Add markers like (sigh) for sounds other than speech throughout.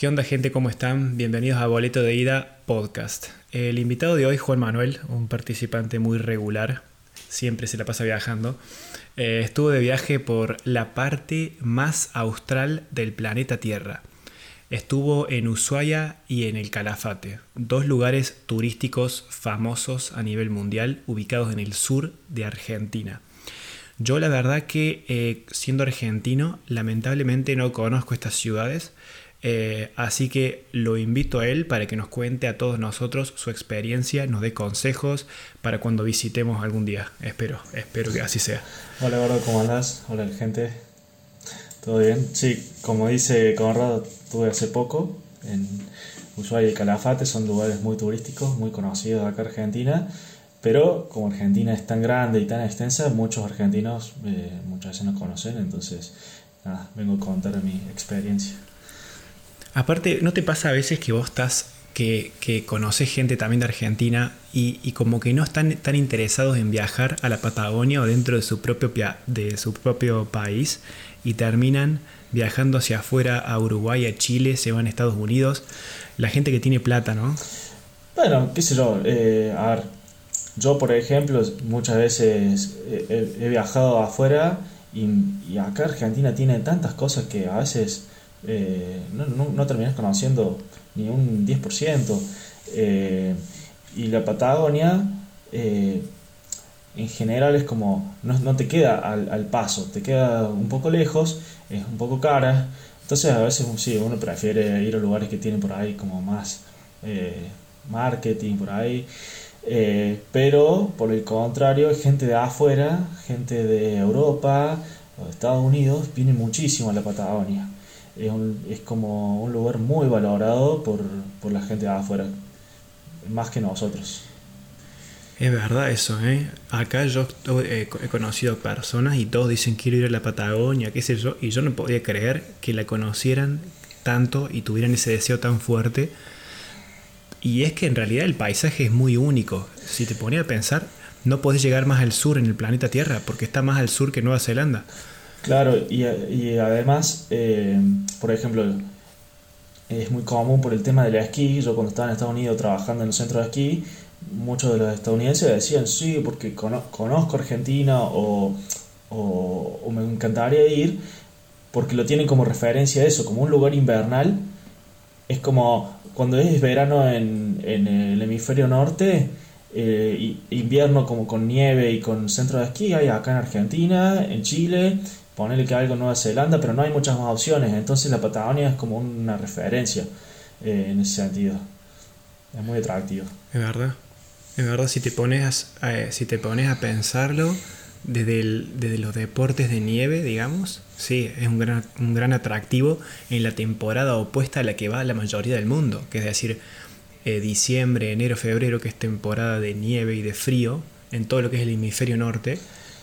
¿Qué onda gente? ¿Cómo están? Bienvenidos a Boleto de Ida Podcast. El invitado de hoy, Juan Manuel, un participante muy regular, siempre se la pasa viajando, eh, estuvo de viaje por la parte más austral del planeta Tierra. Estuvo en Ushuaia y en el Calafate, dos lugares turísticos famosos a nivel mundial ubicados en el sur de Argentina. Yo la verdad que eh, siendo argentino, lamentablemente no conozco estas ciudades, eh, así que lo invito a él para que nos cuente a todos nosotros su experiencia, nos dé consejos para cuando visitemos algún día. Espero, espero que así sea. Hola Gordo, ¿cómo andás? Hola gente. ¿Todo bien? Sí, como dice Conrado, estuve hace poco en Ushuaia y Calafate, son lugares muy turísticos, muy conocidos acá en Argentina, pero como Argentina es tan grande y tan extensa, muchos argentinos eh, muchas veces no conocen, entonces nada, vengo a contar mi experiencia. Aparte, ¿no te pasa a veces que vos estás, que, conoces gente también de Argentina y, como que no están tan interesados en viajar a la Patagonia o dentro de su propio, de su propio país y terminan viajando hacia afuera a Uruguay, a Chile, se van a Estados Unidos? La gente que tiene plata, ¿no? Bueno, qué sé yo, eh, a ver, yo por ejemplo muchas veces he, he viajado afuera y, y acá Argentina tiene tantas cosas que a veces eh, no, no, no, terminas conociendo ni un 10%. Eh, y la Patagonia, eh, en general, es como, no, no te queda al, paso, te queda un poco lejos, es un poco cara. Entonces, a veces uno prefiere ir a lugares que tienen por ahí como más marketing, por ahí. pero por el contrario, gente de afuera, gente de Europa o de Estados Unidos, viene muchísimo a la Patagonia es, un, es como un lugar muy valorado por, por la gente de afuera, más que nosotros. Es verdad eso, ¿eh? Acá yo he conocido personas y todos dicen quiero ir a la Patagonia, qué sé yo, y yo no podía creer que la conocieran tanto y tuvieran ese deseo tan fuerte. Y es que en realidad el paisaje es muy único. Si te ponía a pensar, no podés llegar más al sur en el planeta Tierra, porque está más al sur que Nueva Zelanda. Claro, y, y además, eh, por ejemplo, es muy común por el tema del esquí. Yo cuando estaba en Estados Unidos trabajando en el centro de esquí, muchos de los estadounidenses decían, sí, porque conozco Argentina o, o, me encantaría ir, porque lo tienen como referencia a eso, como un lugar invernal. Es como cuando es verano en, en el hemisferio norte, eh, invierno como con nieve y con centro de esquí hay acá en Argentina, en Chile ponerle que algo en Nueva Zelanda, pero no hay muchas más opciones. Entonces la Patagonia es como una referencia eh, en ese sentido. Es muy atractivo. Es verdad. Es verdad, si te pones a, eh, si te pones a pensarlo desde, desde los deportes de nieve, digamos, sí, es un gran, un gran atractivo en la temporada opuesta a la que va la mayoría del mundo, que es decir, eh, diciembre, enero, febrero, que es temporada de nieve y de frío en todo lo que es el hemisferio norte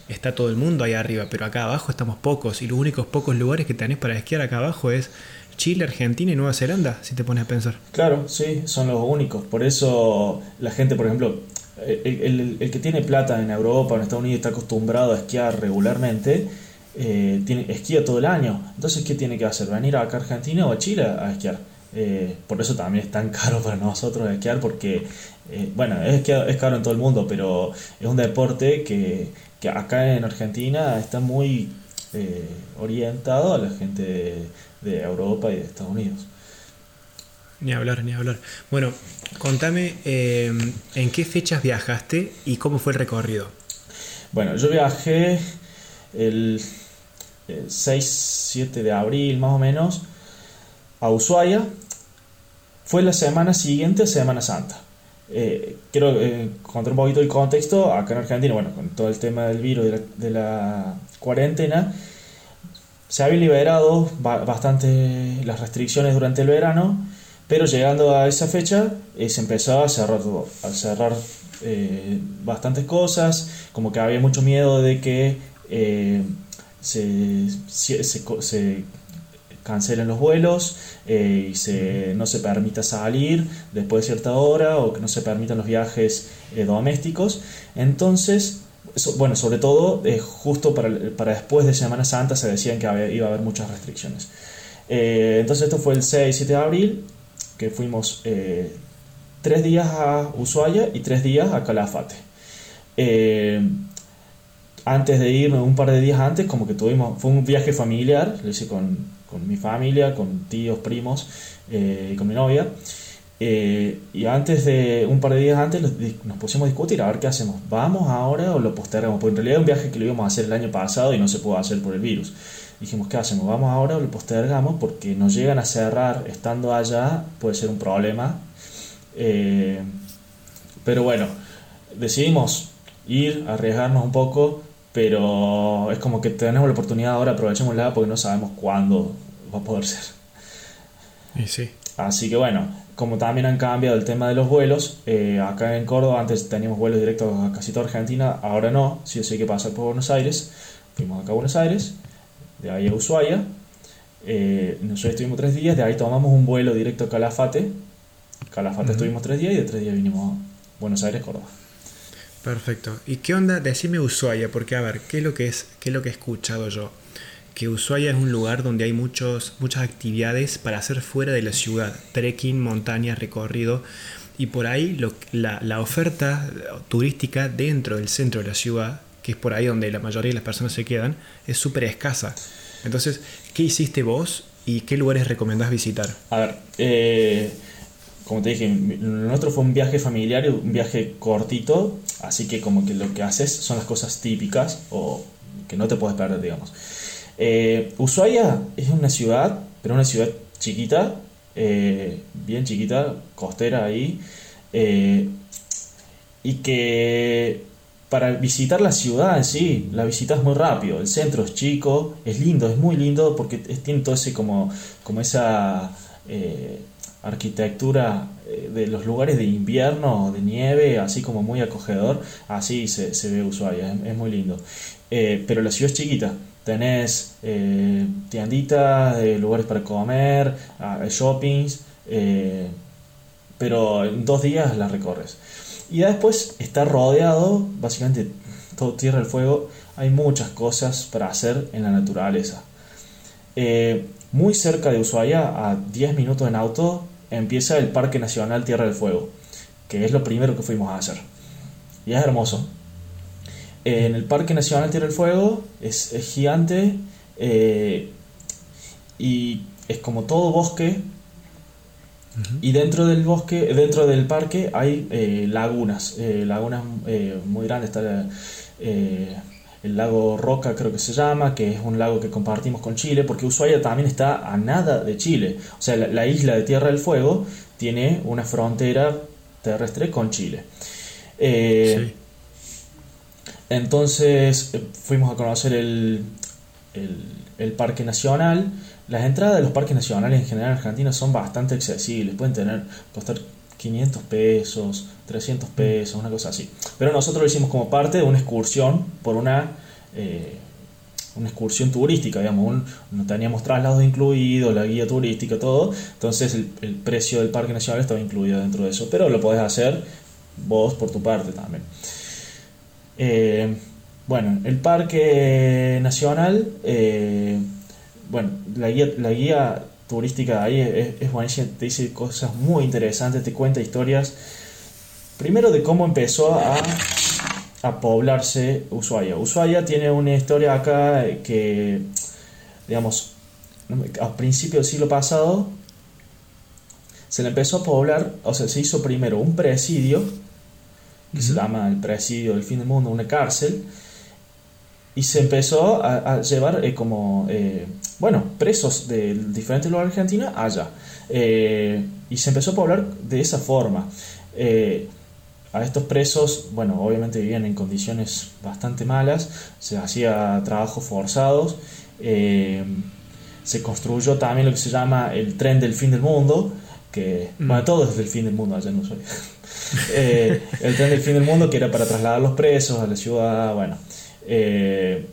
está todo el mundo ahí arriba, pero acá abajo estamos pocos y los únicos pocos lugares que tenés para esquiar acá abajo es Chile, Argentina y Nueva Zelanda, si te pones a pensar. Claro, sí, son los únicos. Por eso la gente, por ejemplo, el, que tiene plata en Europa o en Estados Unidos está acostumbrado a esquiar regularmente, eh, esquía todo el año. Entonces, ¿qué tiene que hacer? ¿Venir acá a Argentina o a Chile a esquiar? Eh, por eso también es tan (laughs) caro para nosotros esquiar, porque, eh, bueno, es, es caro en todo el mundo, pero es un deporte que que acá en Argentina está muy eh, orientado a la gente de, de, Europa y de Estados Unidos. Ni hablar, ni hablar. Bueno, contame eh, en qué fechas viajaste y cómo fue el recorrido. Bueno, yo viajé el, el 6-7 de abril más o menos a Ushuaia. Fue la semana siguiente a Semana Santa. Eh, quiero eh, contar un poquito el contexto. Acá en Argentina, bueno, con todo el tema del virus, de la, de la cuarentena, se habían liberado bastante las restricciones durante el verano, pero llegando a esa fecha eh, se empezó a cerrar todo, a cerrar eh, bastantes cosas, como que había mucho miedo de que eh, se, se, se cancelen los vuelos eh, y se, no se permita salir después de cierta hora o que no se permitan los viajes eh, domésticos. Entonces, bueno, sobre todo eh, justo para, para, después de Semana Santa se decían que había, iba a haber muchas restricciones. entonces esto fue el 6 7 de abril, que fuimos tres días a Ushuaia y tres días a Calafate. antes de irme, un par de días antes, como que tuvimos, fue un viaje familiar, lo hice con, con mi familia, con tíos, primos, con mi novia. Eh, y antes de, un par de días antes, nos pusimos a discutir a ver qué hacemos. ¿Vamos ahora o lo postergamos? Porque en realidad es un viaje que lo íbamos a hacer el año pasado y no se pudo hacer por el virus. Dijimos, ¿qué hacemos? ¿Vamos ahora o lo postergamos? Porque nos llegan a cerrar estando allá, puede ser un problema. Eh, pero bueno, decidimos ir, arriesgarnos un poco, pero es como que tenemos la oportunidad ahora, aprovechémosla porque no sabemos cuándo va a poder ser. Y sí. Así que bueno, como también han cambiado el tema de los vuelos, eh, acá en Córdoba antes teníamos vuelos directos a casi toda Argentina, ahora no, sí o sí hay que pasar por Buenos Aires. Fuimos acá a Buenos Aires, de ahí a Ushuaia. Eh, nosotros estuvimos tres días, de ahí tomamos un vuelo directo a Calafate. Calafate estuvimos tres días y de tres días vinimos a Buenos Aires, Córdoba. Perfecto. ¿Y qué onda? Decime Ushuaia, porque a ver, ¿qué es lo que, es, qué es lo que he escuchado yo? que Ushuaia es un lugar donde hay muchos, muchas actividades para hacer fuera de la ciudad, trekking, montaña, recorrido, y por ahí la, la, oferta turística dentro del centro de la ciudad, que es por ahí donde la mayoría de las personas se quedan, es súper escasa. Entonces, ¿qué hiciste vos y qué lugares recomendás visitar? A ver, eh, como te dije, nuestro fue un viaje familiar, un viaje cortito, así que como que lo que haces son las cosas típicas o que no te puedes perder, digamos. Eh, Ushuaia es una ciudad, pero una ciudad chiquita, eh, bien chiquita, costera ahí, eh, y que para visitar la ciudad en sí, la visitas muy rápido. El centro es chico, es lindo, es muy lindo porque tiene todo ese como, como esa arquitectura de los lugares de invierno, de nieve, así como muy acogedor, así se, ve Ushuaia, es, muy lindo. pero la ciudad es chiquita, tenés eh, tienditas, lugares para comer, ah, shoppings, eh, pero en dos días las recorres. Y después está rodeado, básicamente todo tierra del fuego, hay muchas cosas para hacer en la naturaleza. Eh, muy cerca de Ushuaia, a 10 minutos en auto, empieza el Parque Nacional Tierra del Fuego, que es lo primero que fuimos a hacer. Y es hermoso en el Parque Nacional Tierra del Fuego es, gigante eh, y es como todo bosque. Y dentro del bosque, dentro del parque hay eh, lagunas, eh, lagunas muy grandes. Está el lago Roca, creo que se llama, que es un lago que compartimos con Chile, porque Ushuaia también está a nada de Chile. O sea, la, isla de Tierra del Fuego tiene una frontera terrestre con Chile. Sí. Entonces eh, fuimos a conocer el, el, Parque Nacional. Las entradas de los parques nacionales en general en Argentina son bastante accesibles. Pueden tener, costar 500 pesos, 300 pesos, una cosa así. Pero nosotros lo hicimos como parte de una excursión por una, eh, una excursión turística, digamos. no teníamos traslados incluidos, la guía turística, todo. Entonces el, el, precio del Parque Nacional estaba incluido dentro de eso. Pero lo podés hacer vos por tu parte también. Eh, bueno, el Parque Nacional, eh, bueno, la guía, la guía turística ahí es, es buenísima, te dice cosas muy interesantes, te cuenta historias, primero de cómo empezó a, a poblarse Ushuaia. Ushuaia tiene una historia acá que, digamos, a principios del siglo pasado, se le empezó a poblar, o sea, se hizo primero un presidio, que se llama el presidio del fin del mundo, una cárcel, y se empezó a, llevar eh, como, eh, bueno, presos de diferentes lugares de Argentina allá. Eh, y se empezó a poblar de esa forma. a estos presos, bueno, obviamente vivían en condiciones bastante malas, se hacía trabajos forzados, se construyó también lo que se llama el tren del fin del mundo, que, mm. bueno, todo es del fin del mundo allá en Ushuaia. (laughs) El tren del fin del mundo que era para trasladar los presos a la ciudad, bueno. Eh,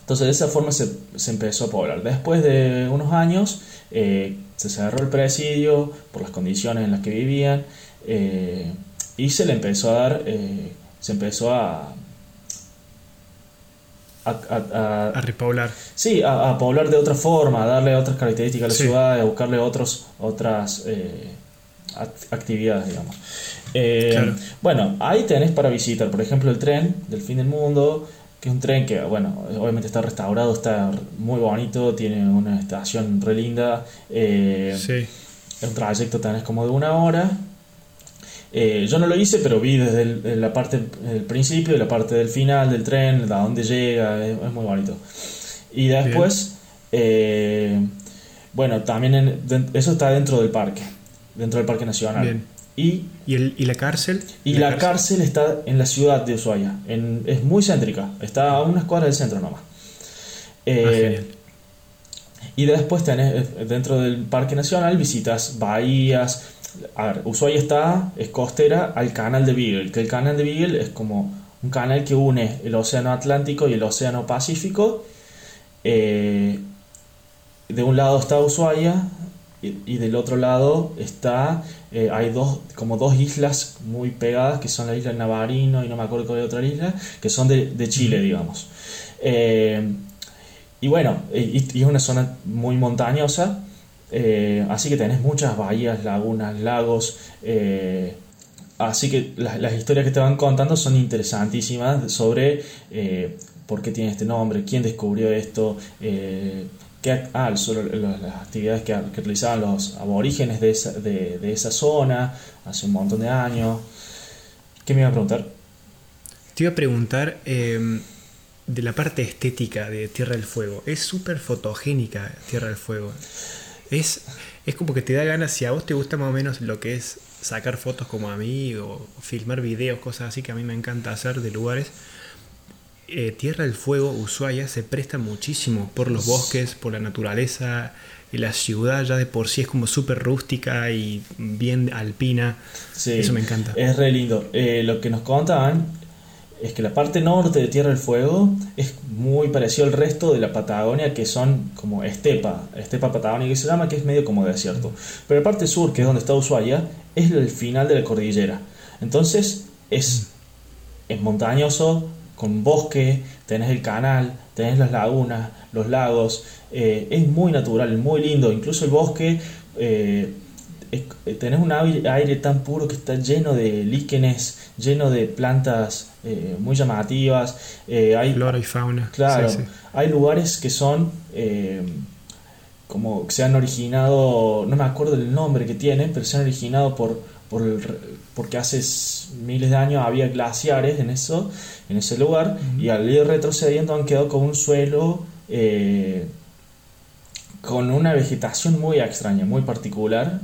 entonces de esa forma se, empezó a poblar. Después de unos años eh, se cerró el presidio por las condiciones en las que vivían y se le empezó a dar, se empezó a, a, a, repoblar. Sí, a, poblar de otra forma, a darle otras características a la ciudad, a buscarle otros, otras eh, actividades, digamos. Eh, bueno, ahí tenés para visitar, por ejemplo, el tren del fin del mundo, que es un tren que, bueno, obviamente está restaurado, está muy bonito, tiene una estación re linda. Eh, sí. Es un trayecto tenés como de una hora. Eh, yo no lo hice, pero vi desde la parte del principio y la parte del final del tren, a dónde llega, es, muy bonito. Y después, bueno, también eso está dentro del parque, dentro del Parque Nacional. Bien. ¿Y, ¿Y, la cárcel? Y la, cárcel? está en la ciudad de Ushuaia. En, es muy céntrica. Está a unas cuadras del centro nomás. Eh, ah, y después tenés, eh, dentro del Parque Nacional, visitas bahías. A ver, Ushuaia está, es costera al canal de Beagle. Que el canal de Beagle es como un canal que une el Océano Atlántico y el Océano Pacífico. Eh, de un lado está Ushuaia, y, del otro lado está, eh, hay dos, como dos islas muy pegadas, que son la isla de Navarino y no me acuerdo cuál es otra isla, que son de, Chile, digamos. Eh, y bueno, y, es una zona muy montañosa, eh, así que tenés muchas bahías, lagunas, lagos. así que las, historias que te van contando son interesantísimas sobre por qué tiene este nombre, quién descubrió esto ah, las actividades que, realizaban los aborígenes de esa, de, esa zona hace un montón de años. ¿Qué me iba a preguntar? Te iba a preguntar em, de la parte estética de Tierra del Fuego. Es súper fotogénica Tierra del Fuego. Es, es como que te da ganas, si a vos te gusta más o menos lo que es sacar fotos como a mí o filmar videos, cosas así que a mí me encanta hacer de lugares eh, Tierra del Fuego, Ushuaia, se presta muchísimo por los bosques, por la naturaleza, y la ciudad ya de por sí es como súper rústica y bien alpina. Eso me encanta. Es re lindo. Eh, lo que nos contaban es que la parte norte de Tierra del Fuego es muy parecido al resto de la Patagonia, que son como estepa, estepa patagónica que se llama, que es medio como desierto. Pero la parte sur, que es donde está Ushuaia, es el final de la cordillera. Entonces es, es montañoso, con bosque, tenés el canal, tenés las lagunas, los lagos, eh, es muy natural, muy lindo, incluso el bosque, eh, eh, tenés un aire, tan puro que está lleno de líquenes, lleno de plantas muy llamativas, hay flora y fauna. Claro, hay lugares que son como que se han originado, no me acuerdo el nombre que tienen, pero se han originado por, por porque hace miles de años había glaciares en eso en ese lugar y al ir retrocediendo han quedado con un suelo eh, con una vegetación muy extraña, muy particular.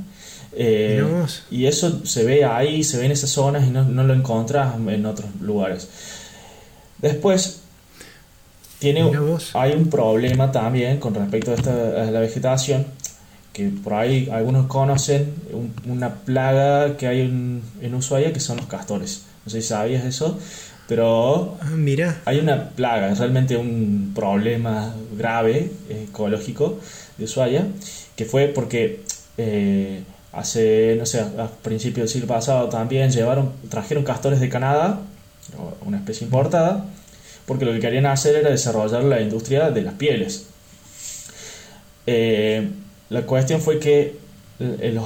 Eh, y eso se ve ahí, se ve en esas zonas y no, lo encuentras en otros lugares. Después, tiene, hay un problema también con respecto a, esta, la vegetación, que por ahí algunos conocen una plaga que hay en, en Ushuaia que son los castores. No sé si sabías eso. Pero ah, mira. hay una plaga, es realmente un problema grave ecológico de Ushuaia, que fue porque eh, hace, no sé, a principios del siglo pasado también llevaron, trajeron castores de Canadá, una especie importada, porque lo que querían hacer era desarrollar la industria de las pieles. Eh, la cuestión fue que los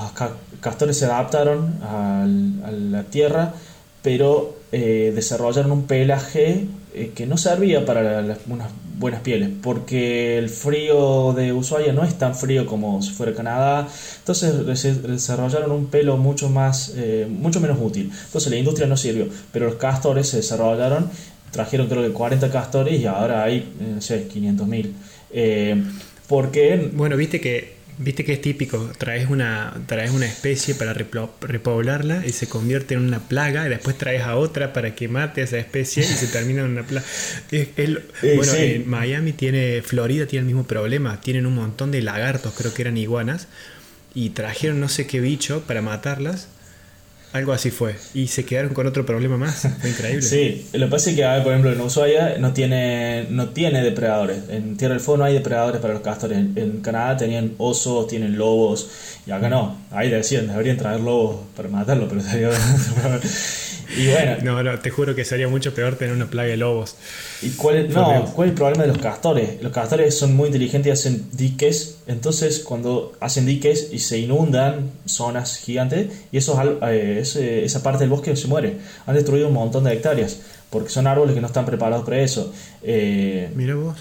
castores se adaptaron a la tierra, pero eh, desarrollaron un pelaje eh, que no servía para unas buenas pieles, porque el frío de Ushuaia no es tan frío como si fuera Canadá, entonces desarrollaron un pelo mucho más, eh, mucho menos útil. Entonces la industria no sirvió, pero los castores se desarrollaron, trajeron creo que 40 castores y ahora hay, no sé, 500 mil. porque... Bueno, viste que Viste que es típico, traes una, traes una especie para repoblarla y se convierte en una plaga y después traes a otra para que mate a esa especie y se termina en una plaga. bueno, en Miami tiene, Florida tiene el mismo problema, tienen un montón de lagartos, creo que eran iguanas, y trajeron no sé qué bicho para matarlas algo así fue. Y se quedaron con otro problema más. (laughs) Fue increíble. Sí, lo que pasa es que, por ejemplo, en Ushuaia no tiene, no tiene depredadores. En Tierra del Fuego no hay depredadores para los castores. En, Canadá tenían osos, tienen lobos. Y acá no. Ahí decían, deberían traer lobos para matarlo, pero (laughs) Y bueno. No, no, te juro que sería mucho peor tener una plaga de lobos. ¿Y cuál es, no, cuál es el problema de los castores? Los castores son muy inteligentes y hacen diques. Entonces, cuando hacen diques y se inundan zonas gigantes, y eso, eh, esa parte del bosque se muere. Han destruido un montón de hectáreas, porque son árboles que no están preparados para eso. Eh, Mira vos.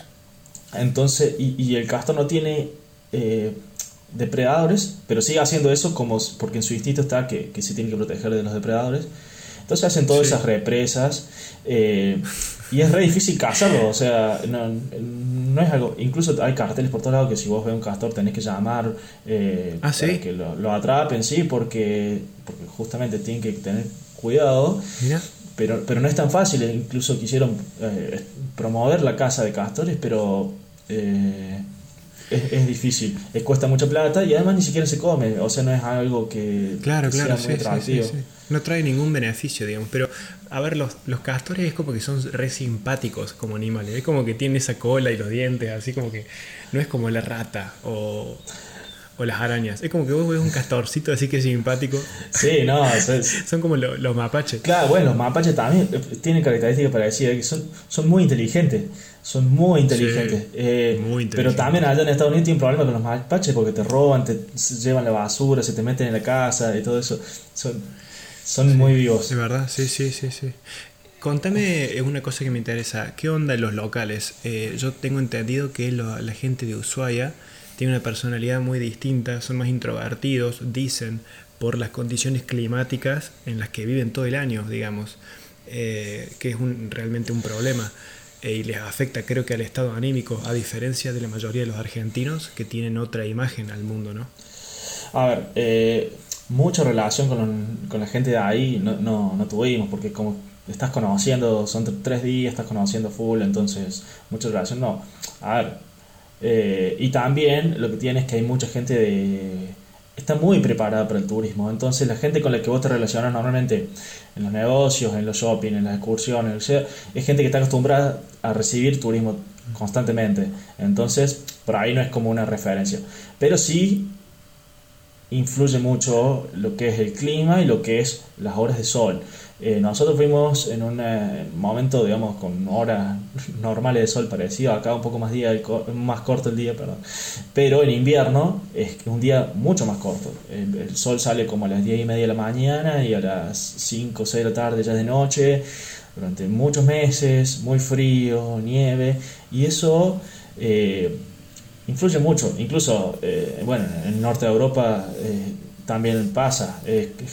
Entonces, y, y el castor no tiene eh, depredadores, pero sigue haciendo eso como porque en su instinto está que, que se tiene que proteger de los depredadores. Entonces hacen todas esas represas eh, y es re difícil cazarlo, o sea, no, no, es algo, incluso hay carteles por todos lados que si vos ves un castor tenés que llamar eh, ¿Ah, para que lo, lo, atrapen, sí, porque, porque justamente tienen que tener cuidado. Pero, pero no es tan fácil, incluso quisieron eh, promover la caza de castores, pero es, es, difícil, cuesta mucha plata y además ni siquiera se come, o sea, no es algo que, claro, claro, sea muy No trae ningún beneficio, digamos, pero a ver, los, los castores es como que son re simpáticos como animales, es como que tienen esa cola y los dientes, así como que no es como la rata o o las arañas. Es como que vos ves un castorcito así que es simpático. Sí, no, (laughs) son como los mapaches. Claro, bueno, los mapaches también eh, tienen características para decir que son, son muy inteligentes. Son muy inteligentes. Eh, muy inteligentes. Pero también allá en Estados Unidos tienen problemas con los mapaches porque te roban, te llevan la basura, se te meten en la casa y todo eso. Son, son muy vivos. De verdad, sí, sí, sí, sí. Contame una cosa que me interesa. ¿Qué onda en los locales? Eh, yo tengo entendido que la gente de Ushuaia tienen una personalidad muy distinta, son más introvertidos, dicen, por las condiciones climáticas en las que viven todo el año, digamos, eh, que es un, realmente un problema eh, y les afecta creo que al estado anímico, a diferencia de la mayoría de los argentinos que tienen otra imagen al mundo, ¿no? A ver, eh, mucha relación con, con, la gente de ahí no, no, tuvimos, porque como estás conociendo, son tres días, estás conociendo full, entonces mucha relación no. A ver, eh, y también lo que tiene es que hay mucha gente de, está muy preparada para el turismo. Entonces la gente con la que vos te relacionas normalmente en los negocios, en los shopping, en las excursiones, es gente que está acostumbrada a recibir turismo constantemente. Entonces por ahí no es como una referencia. Pero sí influye mucho lo que es el clima y lo que es las horas de sol. Eh, nosotros fuimos en un eh, momento, digamos, con horas normales de sol parecido, acá un poco más, día, más corto el día, perdón. Pero en invierno es un día mucho más corto. El, sol sale como a las 10 y media de la mañana y a las 5 o 6 de la tarde ya de noche, durante muchos meses, muy frío, nieve, y eso... Eh, influye mucho, incluso, bueno, en el norte de Europa también pasa,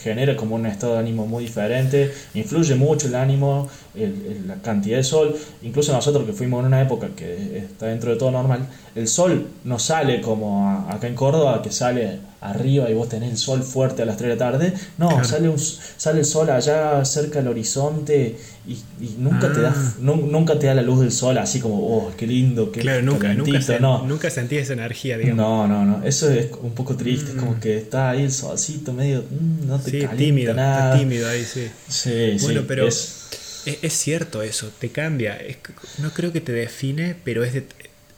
genera como un estado de ánimo muy diferente, influye mucho el ánimo, la cantidad de sol, incluso nosotros que fuimos en una época que está dentro de todo normal, el sol no sale como acá en Córdoba, que sale arriba y vos tenés el sol fuerte a las 3 de la tarde, no, sale, un, sale el sol allá cerca del horizonte y, nunca, te da, ah. nunca te da la luz del sol así como, oh, qué lindo, qué Claro, nunca, nunca, no. nunca sentí esa energía, digamos. No, no, no, eso es un poco triste, es como mm. que está ahí el solcito medio, mm, no te sí, tímido, nada. Está tímido ahí, sí. Sí, bueno, pero... Es, es, cierto eso, te cambia. no creo que te define, pero es,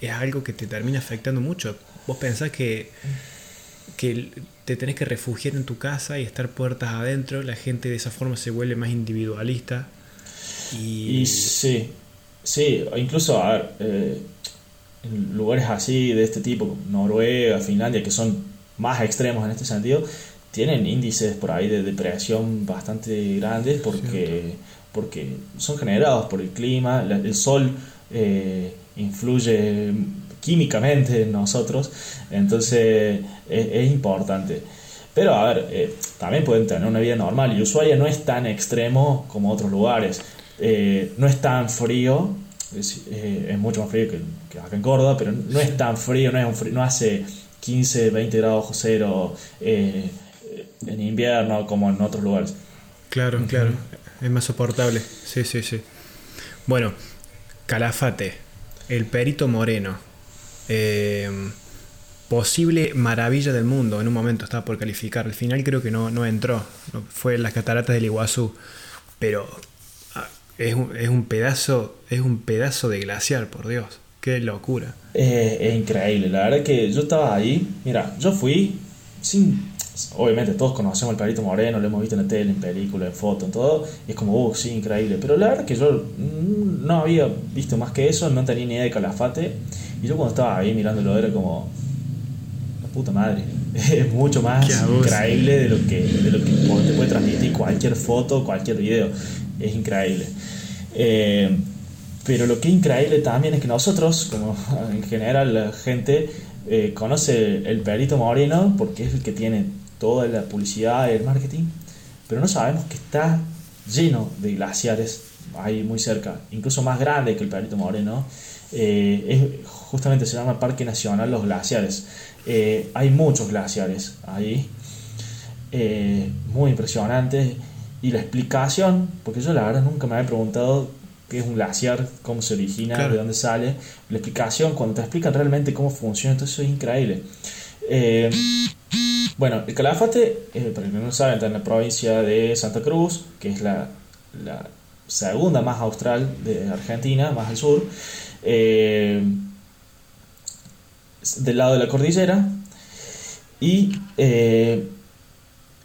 es algo que te termina afectando mucho. Vos pensás que, que te tenés que refugiar en tu casa y estar puertas adentro, la gente de esa forma se vuelve más individualista. Y, sí, sí, incluso a ver, eh, en lugares así de este tipo, Noruega, Finlandia, que son más extremos en este sentido, tienen índices por ahí de depresión bastante grandes porque porque son generados por el clima, el sol eh, influye químicamente en nosotros, entonces es, importante. Pero a ver, eh, también pueden tener una vida normal y Ushuaia no es tan extremo como otros lugares, eh, no es tan frío, es, mucho más frío que, acá en Córdoba, pero no es tan frío, no, es no hace 15, 20 grados cero en invierno como en otros lugares. Claro, claro es más soportable. Sí, sí, sí. Bueno, Calafate, el perito moreno. Eh, posible maravilla del mundo. En un momento estaba por calificar. Al final creo que no, no entró. Fue en las cataratas del Iguazú. Pero ah, es un, es un, pedazo. Es un pedazo de glaciar, por Dios. Qué locura. es increíble. La verdad que yo estaba ahí. Mira, yo fui sin obviamente todos conocemos al Perito Moreno, lo hemos visto en la tele, en películas, en fotos, en todo, y es como, uh, sí, increíble. Pero la verdad que yo mm, no había visto más que eso, no tenía ni idea de Calafate, y yo cuando estaba ahí mirándolo era como, la puta madre, (laughs) es mucho más increíble de lo que, de lo que te puede transmitir cualquier foto, cualquier video, es increíble. Eh, pero lo que es increíble también es que nosotros, como (laughs) en general la gente, eh, conoce el Perito Moreno porque es el que tiene toda la publicidad y el marketing, pero no sabemos que está lleno de glaciares ahí muy cerca, incluso más grande que el Perito Moreno. Eh, es, justamente se llama Parque Nacional Los Glaciares. Eh, hay muchos glaciares ahí, muy impresionantes. Y la explicación, porque yo la verdad nunca me había preguntado qué es un glaciar, cómo se origina, de dónde sale. La explicación, cuando te explican realmente cómo funciona, entonces eso es increíble. Eh, bueno, el Calafate, eh, para que no saben, está en la provincia de Santa Cruz, que es la, segunda más austral de Argentina, más al sur, eh, del lado de la cordillera. Y en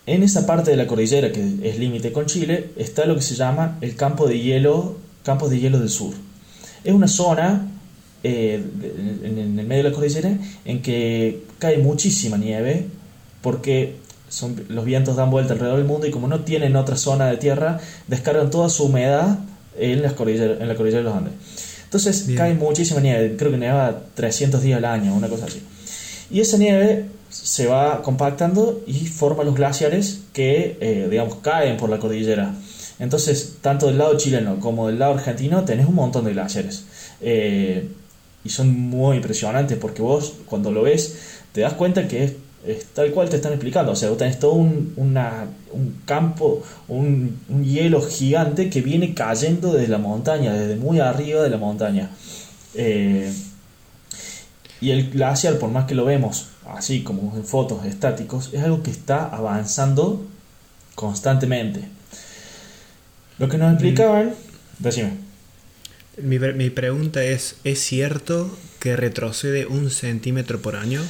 esa parte de la cordillera, que es límite con Chile, está lo que se llama el campo de hielo Campos de Hielo del Sur. Es una zona eh, en, el medio de la cordillera en que cae muchísima nieve porque son, los vientos dan vuelta alrededor del mundo y como no tienen otra zona de tierra, descargan toda su humedad en, las en la cordillera de los Andes. Entonces cae muchísima nieve, creo que neva 300 días al año, una cosa así. Y esa nieve se va compactando y forma los glaciares que, eh, digamos, caen por la cordillera. Entonces, tanto del lado chileno como del lado argentino tenés un montón de glaciares. Eh, y son muy impresionantes porque vos cuando lo ves te das cuenta que es, tal cual te están explicando. O sea, vos tenés todo un, campo, un, hielo gigante que viene cayendo desde la montaña, desde muy arriba de la montaña. Eh, y el glaciar, por más que lo vemos así como en fotos estáticos, es algo que está avanzando constantemente. Lo que nos explicaban, decime. Mi, mi, pregunta es, ¿es cierto que retrocede un centímetro por año?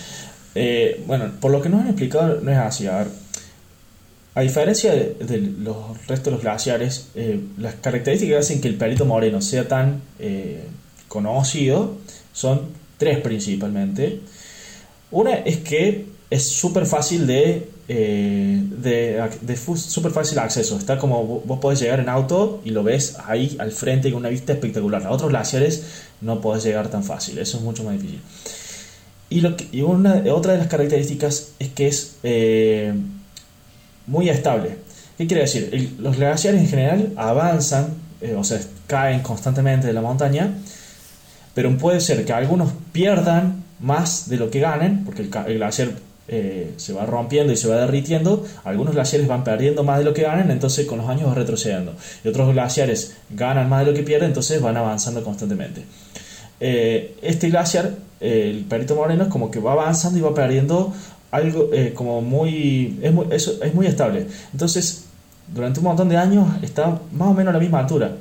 Eh, bueno, por lo que nos han explicado no es así. A diferencia de, los restos de los glaciares, eh, las características que hacen que el Perito Moreno sea tan eh, conocido son tres principalmente. Una es que es súper fácil de de, súper fácil acceso. Está como vos podés llegar en auto y lo ves ahí al frente con una vista espectacular. A otros glaciares no podés llegar tan fácil, eso es mucho más difícil. Y, una, otra de las características es que es eh, muy estable. ¿Qué quiere decir? los glaciares en general avanzan, eh, o sea, caen constantemente de la montaña, pero puede ser que algunos pierdan más de lo que ganen, porque el, glaciar eh, se va rompiendo y se va derritiendo, algunos glaciares van perdiendo más de lo que ganan, entonces con los años va retrocediendo. Y otros glaciares ganan más de lo que pierden, entonces van avanzando constantemente. Este glaciar, el Perito Moreno, es como que va avanzando y va perdiendo algo eh, como muy es, muy es muy estable. Entonces, durante un montón de años está más o menos a la misma altura.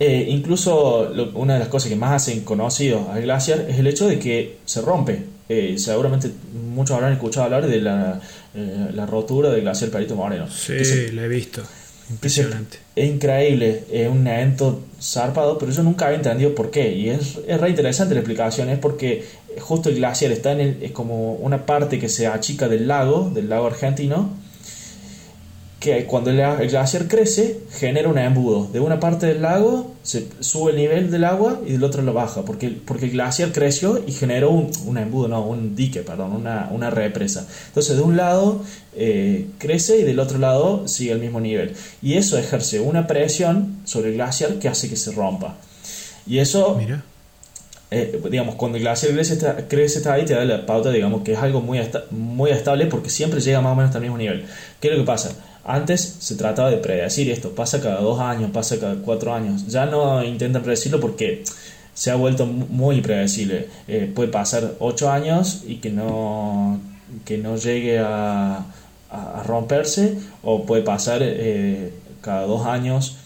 incluso una de las cosas que más hacen conocido al glaciar es el hecho de que se rompe. Eh, seguramente muchos habrán escuchado hablar de la, eh, la rotura del glaciar Perito Moreno. Sí, lo he visto. Impresionante. Es, increíble, es un evento zarpado, pero yo nunca había entendido por qué. Y es, es re interesante la explicación, es porque justo el glaciar está en el, es como una parte que se achica del lago, del lago argentino, que cuando el, glaciar crece genera un embudo. De una parte del lago se sube el nivel del agua y del otro lo baja, porque, porque el glaciar creció y generó un, un embudo, no, un dique, perdón, una, una represa. Entonces de un lado eh, crece y del otro lado sigue el mismo nivel. Y eso ejerce una presión sobre el glaciar que hace que se rompa. Y eso... Mira. Eh, digamos, cuando el glaciar crece está, crece está ahí, te da la pauta, digamos, que es algo muy, muy estable porque siempre llega más o menos al mismo nivel. ¿Qué es lo que pasa? Antes se trataba de predecir esto, pasa cada dos años, pasa cada cuatro años. Ya no intentan predecirlo porque se ha vuelto muy predecible. Eh, puede pasar ocho años y que no, que no llegue a, romperse, o puede pasar eh, cada dos años.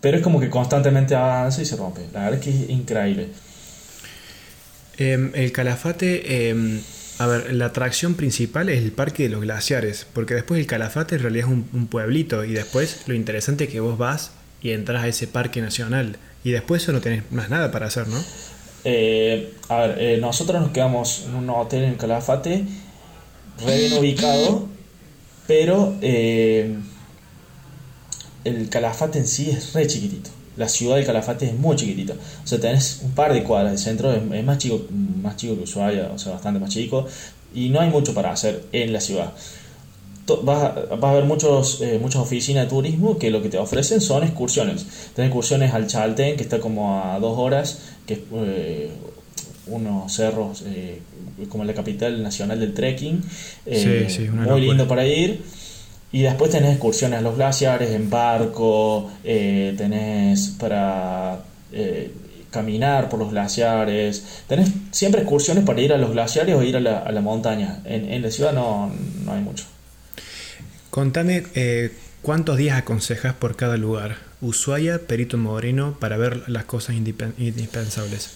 Pero es como que constantemente avanza y se rompe. La verdad es que es increíble. Em, el calafate em, A ver, la atracción principal es el Parque de los Glaciares, porque después el Calafate en realidad es un, pueblito y después lo interesante es que vos vas y entras a ese parque nacional y después eso no tenés más nada para hacer, ¿no? Eh, a ver, eh, nosotros nos quedamos en un hotel en Calafate, re bien ubicado, pero eh, el Calafate en sí es re chiquitito. La ciudad del Calafate es muy chiquitita. O sea, tenés un par de cuadras. El centro es, más, chico, más chico que Ushuaia, o sea, bastante más chico. Y no hay mucho para hacer en la ciudad. Vas a, vas a ver muchos, eh, muchas oficinas de turismo que lo que te ofrecen son excursiones. Tenés excursiones al Chalten, que está como a dos horas, que es eh, unos cerros eh, como la capital nacional del trekking. muy lindo para ir y después tenés excursiones a los glaciares en barco, eh, tenés para eh, caminar por los glaciares, tenés siempre excursiones para ir a los glaciares o ir a la, a la montaña. En, en, la ciudad no, no hay mucho. Contame eh, cuántos días aconsejas por cada lugar. Ushuaia, Perito Moreno, para ver las cosas indispensables.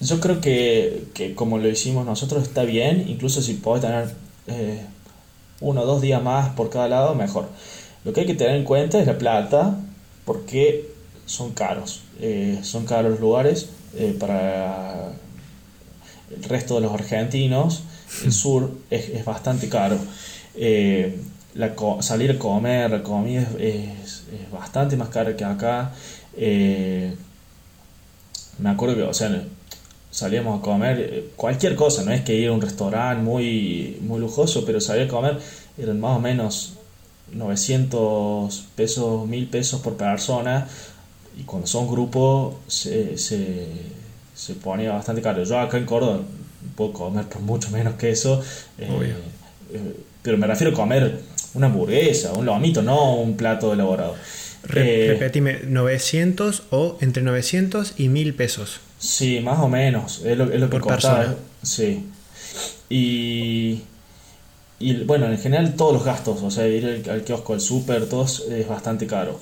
Yo creo que, que, como lo hicimos nosotros está bien, incluso si podés tener uno o dos días más por cada lado, mejor. Lo que hay que tener en cuenta es la plata, porque son caros. Eh, son caros los lugares eh, para el resto de los argentinos. El sur es, bastante caro. Eh, la salir a comer, la comida es, bastante más cara que acá. me acuerdo que, o sea, salíamos a comer eh, cualquier cosa, no es que ir a un restaurante muy, muy lujoso, pero salir a comer eran más o menos 900 pesos, 1000 pesos por persona y cuando son grupos se, se, se ponía bastante caro. Yo acá en Córdoba puedo comer por mucho menos que eso, eh, eh, pero me refiero a comer una hamburguesa, un lomito, no un plato elaborado. repetime, 900 o entre 900 y 1000 pesos. Sí, más o menos. Es lo, es lo que costaba. Sí. Y, y bueno, en general todos los gastos, o sea, ir al, kiosco, al súper, todo es bastante caro.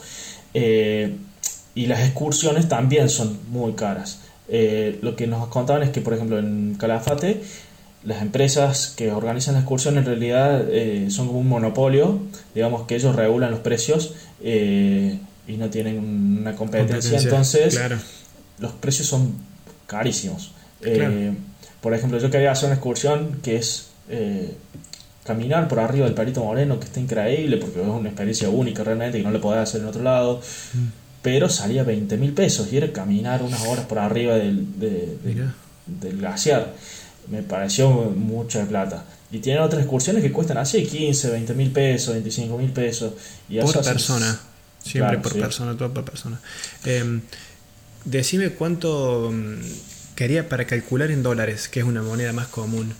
Eh, y las excursiones también son muy caras. Eh, lo que nos contaban es que, por ejemplo, en Calafate, las empresas que organizan la excursión en realidad eh, son como un monopolio, digamos que ellos regulan los precios y no tienen una competencia, entonces los precios son carísimos. Eh, por ejemplo, yo quería hacer una excursión que es eh, caminar por arriba del Perito Moreno, que está increíble porque es una experiencia única realmente y no le podés hacer en otro lado. Mm. Pero salía 20 mil pesos y era caminar unas horas por arriba del, del glaciar. Me pareció mucha plata. Y tienen otras excursiones que cuestan así 15, 20 mil pesos, 25 mil pesos. Y por persona. Siempre por persona, todo por persona. Eh, Decime cuánto mm, quería para calcular en dólares, que es una moneda más común.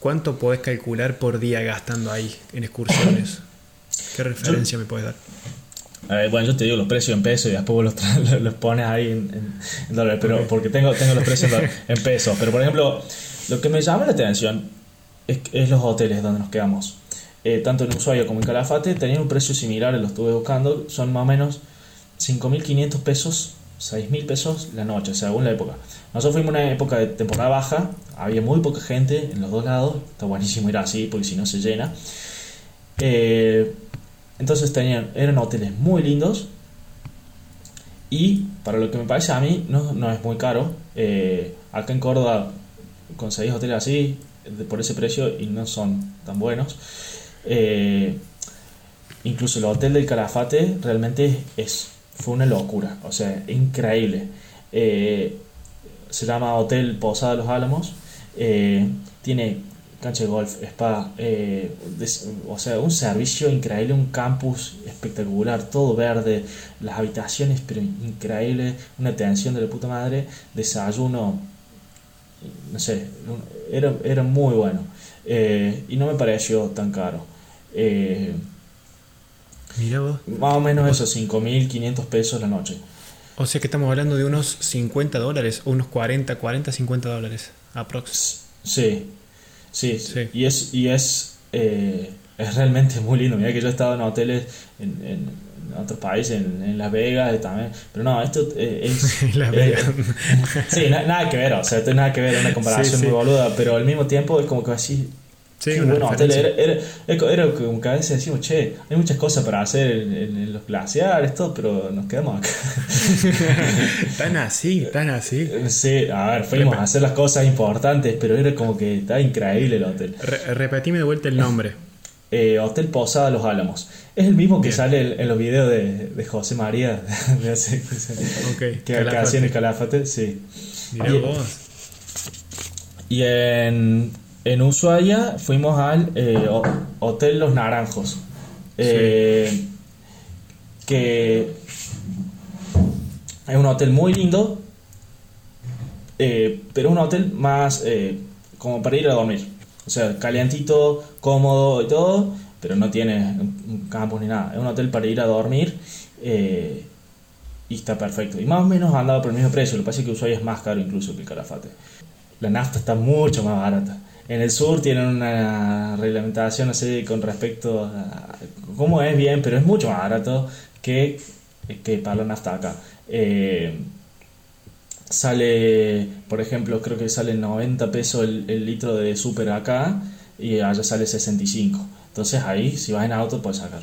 ¿Cuánto podés calcular por día gastando ahí en excursiones? (coughs) ¿Qué referencia me puedes dar? bueno, yo te digo los precios en pesos y después (laughs) los, los pones ahí en, dólares, pero porque tengo, tengo los precios en pesos. Pero por ejemplo, lo que me llama la atención es, los hoteles donde nos quedamos. Eh, tanto en Ushuaia como en Calafate tenían un precio similar, lo estuve buscando, son más o menos 5.500 pesos 6 mil pesos la noche, según la época. Nosotros fuimos una época de temporada baja, había muy poca gente en los dos lados, está buenísimo ir así porque si no se llena. Eh, entonces tenían, eran hoteles muy lindos y para lo que me parece a mí no, no es muy caro. Eh, acá en Córdoba conseguís hoteles así por ese precio y no son tan buenos. Eh, incluso el hotel del Calafate realmente es fue una locura, o sea, increíble. Eh, se llama Hotel Posada Los Álamos, eh, tiene cancha de golf, spa, eh, o sea, un servicio increíble, un campus espectacular, todo verde, las habitaciones, pero increíble, una atención de la puta madre, desayuno, no sé, era, era muy bueno. y no me pareció tan caro. Mira vos. Más o menos eso, 5.500 pesos la noche. O sea que estamos hablando de unos 50 dólares, unos 40, 40, 50 dólares, aprox. Sí, sí, sí. Y es, y es, eh, es realmente muy lindo. Mira que yo he estado en hoteles, en, otros países, en, Las Vegas también. Pero no, esto eh, es. (laughs) Las Vegas. (laughs) sí, nada que ver, o sea, esto nada que ver, una comparación muy boluda, pero al mismo tiempo es como que así Sí, bueno, era, era, como que a veces decimos, che, hay muchas cosas para hacer en, los glaciares, todo, pero nos quedamos acá. (laughs) tan así, tan así. (laughs) Sí, a ver, fuimos a hacer las cosas importantes, pero era como que está increíble el hotel. repetime de vuelta el nombre. (laughs) Eh, hotel Posada Los Álamos. Es el mismo que sale en los videos de, José María, de que, hacía en el Calafate, sí. Vos. Y en en Ushuaia fuimos al eh, Hotel Los Naranjos. Eh, que es un hotel muy lindo, eh, pero es un hotel más como para ir a dormir. O sea, calientito, cómodo y todo, pero no tiene campos ni nada. Es un hotel para ir a dormir y está perfecto. Y más o menos ha andado por el mismo precio. Lo que pasa es que Ushuaia es más caro incluso que el Calafate. La nafta está mucho más barata. En el sur tienen una reglamentación así con respecto a cómo es bien, pero es mucho más barato que, que para la nafta acá. Eh, sale, por ejemplo, creo que sale 90 pesos el, litro de super acá y allá sale 65. Entonces ahí, si vas en auto, puedes sacar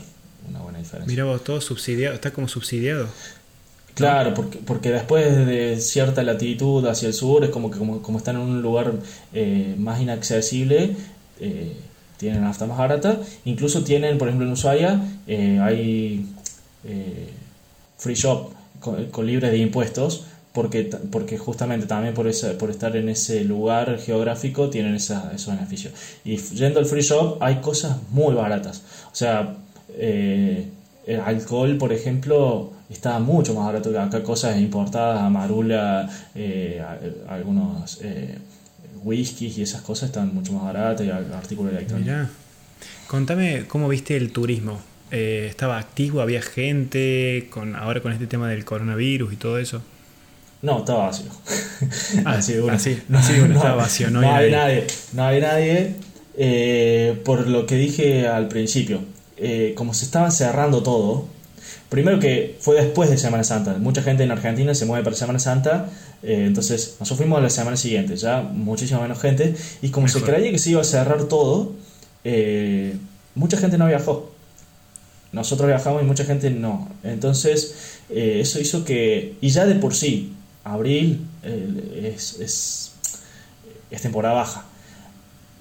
una buena diferencia. Mira vos, todo subsidiado, está como subsidiado. Claro, porque, porque después de cierta latitud hacia el sur es como que como, como están en un lugar eh, más inaccesible, eh, tienen nafta más barata. Incluso tienen, por ejemplo en Ushuaia, eh, hay free shop con, libres de impuestos, porque, porque justamente también por, esa, por estar en ese lugar geográfico tienen esa, esos beneficios. Y yendo al free shop hay cosas muy baratas. O sea, alcohol, por ejemplo, estaba mucho más barato que acá, cosas importadas, amarula, eh, algunos eh, whiskies y esas cosas están mucho más baratas y artículos electrónicos. Mirá. Contame cómo viste el turismo. Eh, ¿Estaba activo? ¿Había gente? con Ahora con este tema del coronavirus y todo eso. No, estaba vacío. (laughs) Ah, así, así, no, estaba vacío, no, hay nadie. No hay nadie. por lo que dije al principio, eh, como se estaba cerrando todo, primero que fue después de Semana Santa, mucha gente en Argentina se mueve para Semana Santa, eh, entonces nosotros fuimos a la semana siguiente, ya muchísima menos gente, y como se creía que se iba a cerrar todo, eh, mucha gente no viajó. Nosotros viajamos y mucha gente no. Entonces, eso hizo que, y ya de por sí, abril es, es, es temporada baja.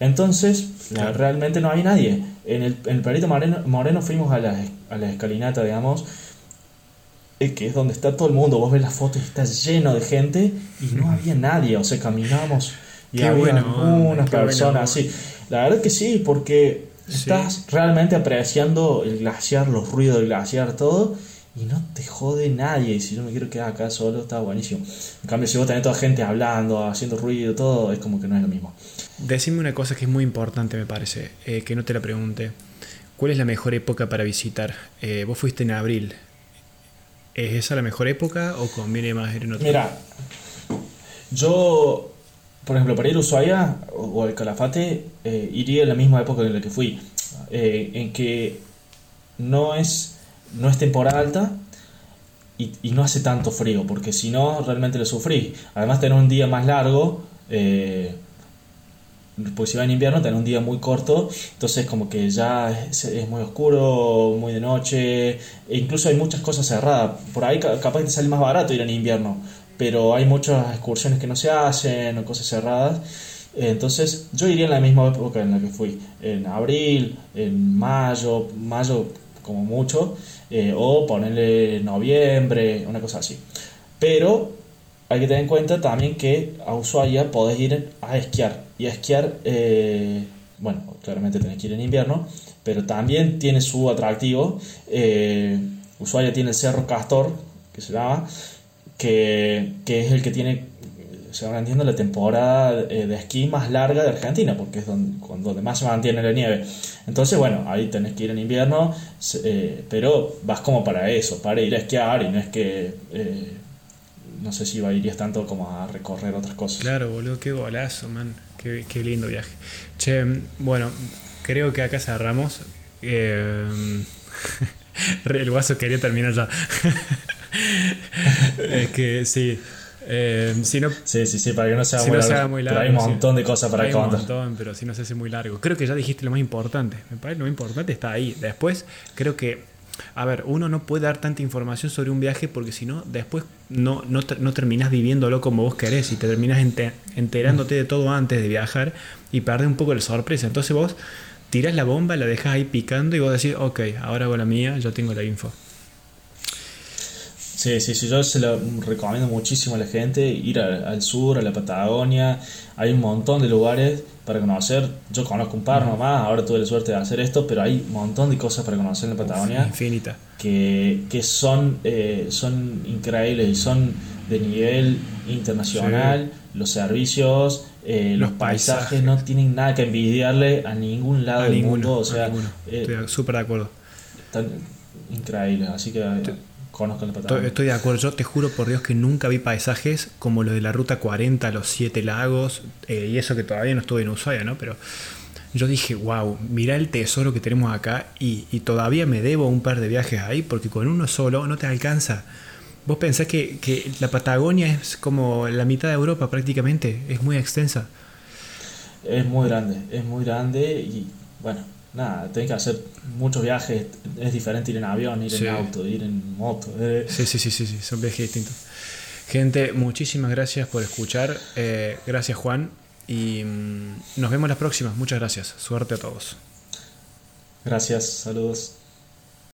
Entonces, realmente no hay nadie. En el, en el Perito Moreno, Moreno fuimos a la, a la escalinata, digamos, eh, que es donde está todo el mundo. Vos ves las fotos y está lleno de gente y no había nadie. O sea, caminamos y había unas personas así. La verdad que sí, porque estás realmente apreciando el glaciar, los ruidos del glaciar, todo y no te jode nadie. Y si yo me quiero quedar acá solo, está buenísimo. En cambio, si vos tenés toda gente hablando, haciendo ruido, todo, es como que no es lo mismo. Decime una cosa que es muy importante, me parece, eh, que no te la pregunte. ¿Cuál es la mejor época para visitar? Eh, vos fuiste en abril. ¿Es esa la mejor época o conviene más ir en otro? Mira, yo, por ejemplo, para ir a Ushuaia o al Calafate, eh, iría en la misma época en la que fui. en que no es no es temporada alta y, no hace tanto frío, porque si no, realmente lo sufrí. Además, tener un día más largo, eh, pues si va en invierno, tener un día muy corto, entonces como que ya es, muy oscuro, muy de noche, e incluso hay muchas cosas cerradas. Por ahí capaz te sale más barato ir en invierno, pero hay muchas excursiones que no se hacen o cosas cerradas. Entonces yo iría en la misma época en la que fui, en abril, en mayo, mayo como mucho, eh, o ponerle noviembre, una cosa así. Pero hay que tener en cuenta también que a Ushuaia podés ir a esquiar. Y esquiar, eh, bueno, claramente tenés que ir en invierno, pero también tiene su atractivo. Eh, Ushuaia tiene el Cerro Castor, que se llama, que, que es el que tiene se va entiendo la temporada eh, de esquí más larga de Argentina, porque es donde, donde más se mantiene la nieve. Entonces, bueno, ahí tenés que ir en invierno, eh, pero vas como para eso, para ir a esquiar y no es que... Eh, no sé si irías tanto como a recorrer otras cosas. Claro, boludo, qué golazo, man. Qué, qué lindo viaje. Che, bueno, creo que acá cerramos. (laughs) El guaso quería terminar ya. (laughs) es que sí. Eh, si no, sí, sí, sí, para que no sea, si muy, no largo, sea muy largo. Pero hay un montón de cosas para hay contar. un montón, pero si no se hace muy largo. Creo que ya dijiste lo más importante. Me parece lo más importante está ahí. Después, creo que, a ver, uno no puede dar tanta información sobre un viaje porque si no, después no, no, no terminas viviéndolo como vos querés y te terminas ente enterándote de todo antes de viajar y perdés un poco la sorpresa. Entonces vos tirás la bomba, la dejas ahí picando y vos decís, ok, ahora hago la mía, yo tengo la info. Sí, sí, sí, yo se lo recomiendo muchísimo a la gente ir a- al sur, a la Patagonia. Hay un montón de lugares para conocer. Yo conozco un par nomás, ahora tuve la suerte de hacer esto, pero hay un montón de cosas para conocer en la Patagonia Infinita. que, que son, eh, son increíbles y son de nivel internacional. Los servicios, eh, los, Los paisajes, paisajes. no tienen nada que envidiarle a ningún lado A del ninguno, mundo. O sea, eh, Estoy súper de acuerdo. están increíbles. Así que Estoy, Patagonia. estoy de acuerdo, yo te juro por Dios que nunca vi paisajes como los de la Ruta 40, los siete lagos, eh, y eso que todavía no estuve en Ushuaia, ¿no? Pero yo dije, wow, mirá el tesoro que tenemos acá y, y todavía me debo un par de viajes ahí porque con uno solo no te alcanza. Vos pensás que, que la Patagonia es como la mitad de Europa prácticamente, es muy extensa. Es muy grande, es muy grande y bueno, nada, tenés que hacer muchos viajes. Es diferente ir en avión, ir Sí. en auto, ir en moto. eh, Sí, sí, sí, sí, sí, son viajes distintos. Gente, muchísimas gracias por escuchar. eh, gracias Juan. Y mm, nos vemos la próxima. Muchas gracias. Suerte a todos. Gracias, saludos.